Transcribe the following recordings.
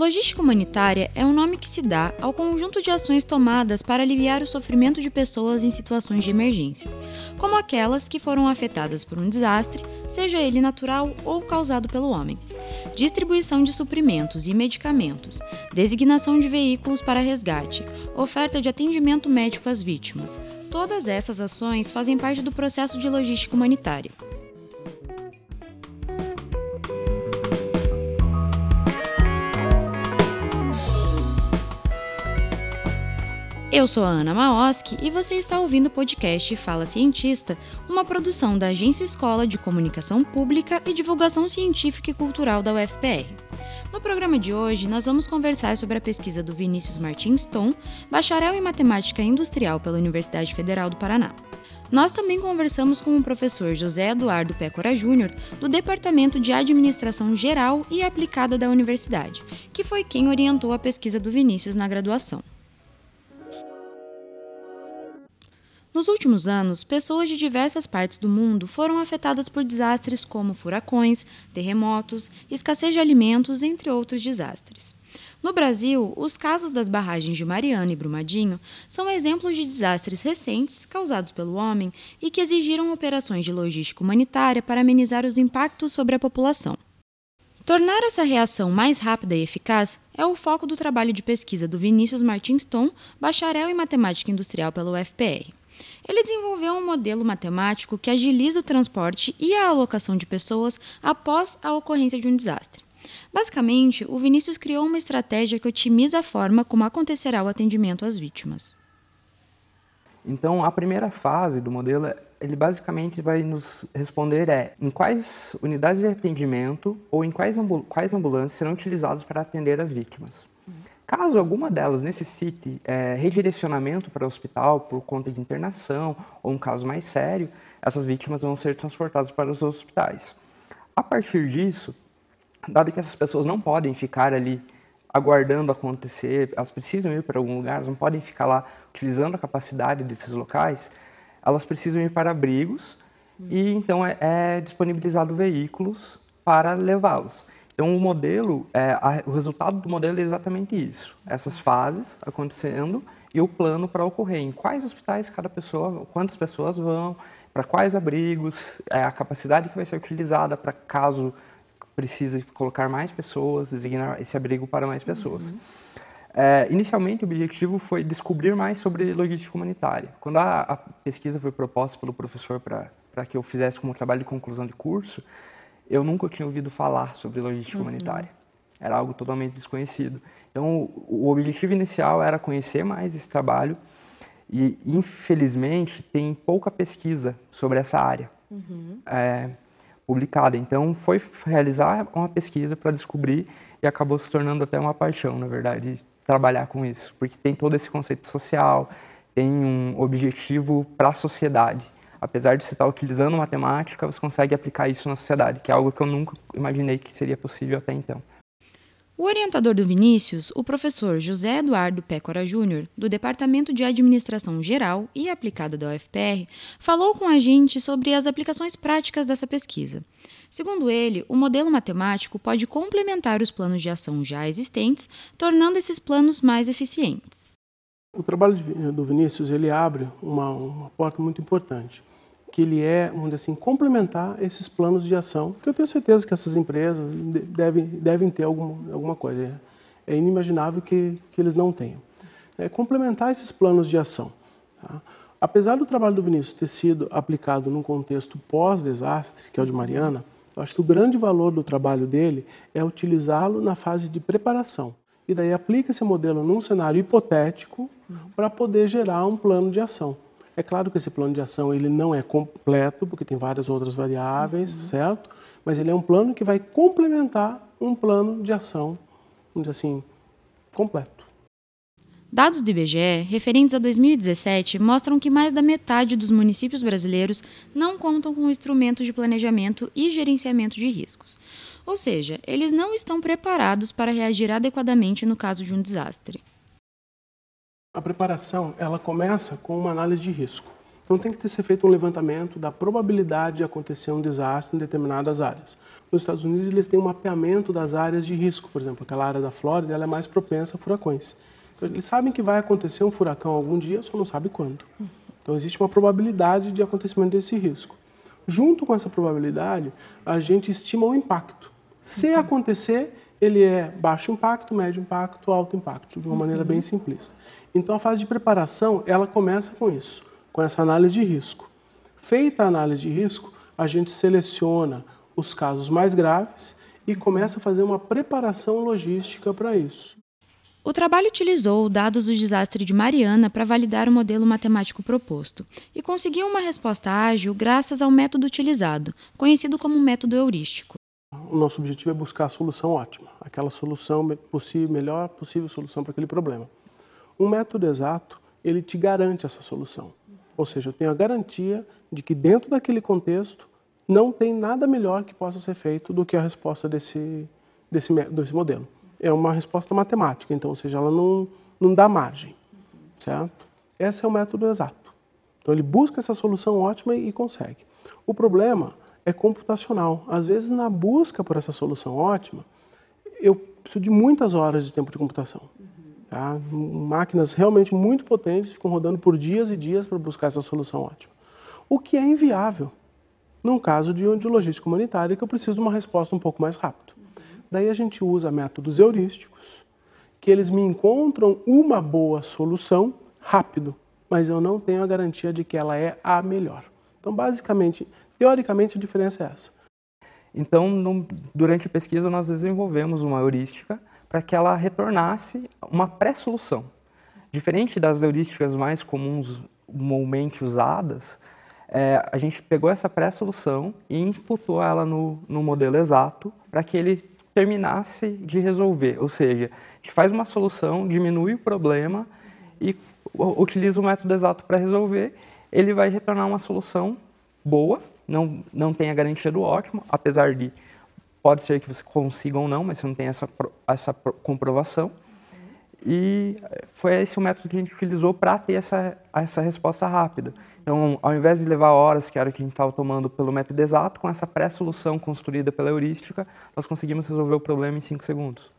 Logística humanitária é o nome que se dá ao conjunto de ações tomadas para aliviar o sofrimento de pessoas em situações de emergência, como aquelas que foram afetadas por um desastre, seja ele natural ou causado pelo homem. Distribuição de suprimentos e medicamentos, designação de veículos para resgate, oferta de atendimento médico às vítimas. Todas essas ações fazem parte do processo de logística humanitária. Eu sou a Ana Maoski e você está ouvindo o podcast Fala Cientista, uma produção da Agência Escola de Comunicação Pública e Divulgação Científica e Cultural da UFPR. No programa de hoje, nós vamos conversar sobre a pesquisa do Vinícius Martins Tom, bacharel em Matemática Industrial pela Universidade Federal do Paraná. Nós também conversamos com o professor José Eduardo Pécora Júnior, do Departamento de Administração Geral e Aplicada da Universidade, que foi quem orientou a pesquisa do Vinícius na graduação. Nos últimos anos, pessoas de diversas partes do mundo foram afetadas por desastres como furacões, terremotos, escassez de alimentos, entre outros desastres. No Brasil, os casos das barragens de Mariana e Brumadinho são exemplos de desastres recentes causados pelo homem e que exigiram operações de logística humanitária para amenizar os impactos sobre a população. Tornar essa reação mais rápida e eficaz é o foco do trabalho de pesquisa do Vinícius Martins Tom, bacharel em matemática industrial pela UFPR. Ele desenvolveu um modelo matemático que agiliza o transporte e a alocação de pessoas após a ocorrência de um desastre. Basicamente, o Vinícius criou uma estratégia que otimiza a forma como acontecerá o atendimento às vítimas. Então, a primeira fase do modelo, ele basicamente vai nos responder é em quais unidades de atendimento ou em quais, ambul quais ambulâncias serão utilizados para atender as vítimas. Caso alguma delas necessite é, redirecionamento para o hospital por conta de internação ou um caso mais sério, essas vítimas vão ser transportadas para os hospitais. A partir disso, dado que essas pessoas não podem ficar ali aguardando acontecer, elas precisam ir para algum lugar, elas não podem ficar lá utilizando a capacidade desses locais, elas precisam ir para abrigos e então é, é disponibilizado veículos para levá-los. Então, o modelo, é, a, o resultado do modelo é exatamente isso: essas fases acontecendo e o plano para ocorrer. Em quais hospitais cada pessoa, quantas pessoas vão, para quais abrigos, é, a capacidade que vai ser utilizada para caso precise colocar mais pessoas, designar esse abrigo para mais pessoas. Uhum. É, inicialmente, o objetivo foi descobrir mais sobre logística humanitária. Quando a, a pesquisa foi proposta pelo professor para que eu fizesse como trabalho de conclusão de curso, eu nunca tinha ouvido falar sobre logística uhum. humanitária. Era algo totalmente desconhecido. Então, o, objetivo inicial era conhecer mais esse trabalho e, infelizmente, tem pouca pesquisa sobre essa área uhum. é, publicada. Então, foi realizar uma pesquisa para descobrir e acabou se tornando até uma paixão, na verdade, trabalhar com isso, porque tem todo esse conceito social, tem um objetivo para a sociedade apesar de você estar utilizando matemática, você consegue aplicar isso na sociedade, que é algo que eu nunca imaginei que seria possível até então. O orientador do Vinícius, o professor José Eduardo Pécora Júnior, do Departamento de Administração Geral e Aplicada da UFPR, falou com a gente sobre as aplicações práticas dessa pesquisa. Segundo ele, o modelo matemático pode complementar os planos de ação já existentes, tornando esses planos mais eficientes. O trabalho do Vinícius ele abre uma, uma porta muito importante que ele é, dizer assim, complementar esses planos de ação, que eu tenho certeza que essas empresas devem, devem ter alguma, alguma coisa. É, inimaginável que, que eles não tenham. É complementar esses planos de ação. Tá? Apesar do trabalho do Vinícius ter sido aplicado num contexto pós-desastre, que é o de Mariana, eu acho que o grande valor do trabalho dele é utilizá-lo na fase de preparação. E daí aplica esse modelo num cenário hipotético para poder gerar um plano de ação. É claro que esse plano de ação ele não é completo, porque tem várias outras variáveis, uhum. certo? Mas ele é um plano que vai complementar um plano de ação, vamos dizer assim, completo. Dados do IBGE, referentes a 2017, mostram que mais da metade dos municípios brasileiros não contam com instrumentos de planejamento e gerenciamento de riscos. Ou seja, eles não estão preparados para reagir adequadamente no caso de um desastre. A preparação ela começa com uma análise de risco. Então tem que ter ser feito um levantamento da probabilidade de acontecer um desastre em determinadas áreas. Nos Estados Unidos eles têm um mapeamento das áreas de risco, por exemplo, aquela área da Flórida ela é mais propensa a furacões. Então, eles sabem que vai acontecer um furacão algum dia, só não sabe quando. Então existe uma probabilidade de acontecimento desse risco. Junto com essa probabilidade, a gente estima o impacto. Se acontecer, ele é baixo impacto, médio impacto, alto impacto, de uma maneira bem simplista. Então a fase de preparação, ela começa com isso, com essa análise de risco. Feita a análise de risco, a gente seleciona os casos mais graves e começa a fazer uma preparação logística para isso. O trabalho utilizou dados do desastre de Mariana para validar o modelo matemático proposto e conseguiu uma resposta ágil graças ao método utilizado, conhecido como método heurístico. O nosso objetivo é buscar a solução ótima, aquela solução possível, melhor possível solução para aquele problema. Um método exato, ele te garante essa solução. Ou seja, eu tenho a garantia de que dentro daquele contexto não tem nada melhor que possa ser feito do que a resposta desse, desse, desse modelo. É uma resposta matemática, então, ou seja, ela não, não dá margem, certo? Esse é o método exato. Então, ele busca essa solução ótima e, consegue. O problema é computacional. Às vezes, na busca por essa solução ótima, eu preciso de muitas horas de tempo de computação. Tá? Máquinas realmente muito potentes ficam rodando por dias e dias para buscar essa solução ótima. O que é inviável num caso de, de logística humanitária que eu preciso de uma resposta um pouco mais rápida. Daí a gente usa métodos heurísticos, que eles me encontram uma boa solução rápido, mas eu não tenho a garantia de que ela é a melhor. Então, basicamente, teoricamente, a diferença é essa. Então, no, durante a pesquisa, nós desenvolvemos uma heurística para que ela retornasse uma pré-solução. Diferente das heurísticas mais comumente usadas, é, a gente pegou essa pré-solução e imputou ela no, no modelo exato para que ele terminasse de resolver. Ou seja, a gente faz uma solução, diminui o problema e utiliza o método exato para resolver. Ele vai retornar uma solução boa, não, não tem a garantia do ótimo, apesar de pode ser que você consiga ou não, mas você não tem essa, essa comprovação. E foi esse o método que a gente utilizou para ter essa, essa resposta rápida. Então, ao invés de levar horas, que era o que a gente estava tomando pelo método exato, com essa pré-solução construída pela heurística, nós conseguimos resolver o problema em 5 segundos.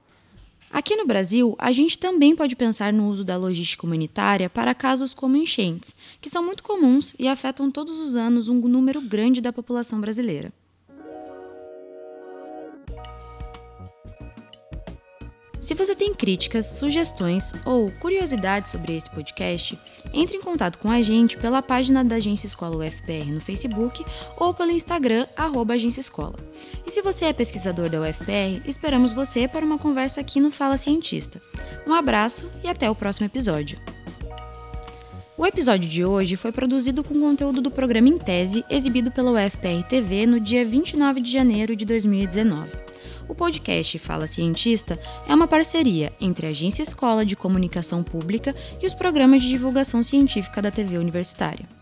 Aqui no Brasil, a gente também pode pensar no uso da logística humanitária para casos como enchentes, que são muito comuns e afetam todos os anos um número grande da população brasileira. Se você tem críticas, sugestões ou curiosidades sobre esse podcast, entre em contato com a gente pela página da Agência Escola UFPR no Facebook ou pelo Instagram, arroba Agência Escola. E se você é pesquisador da UFPR, esperamos você para uma conversa aqui no Fala Cientista. Um abraço e até o próximo episódio. O episódio de hoje foi produzido com conteúdo do programa Em Tese, exibido pela UFPR TV no dia 29 de janeiro de 2019. O podcast Fala Cientista é uma parceria entre a Agência Escola de Comunicação Pública e os programas de divulgação científica da TV Universitária.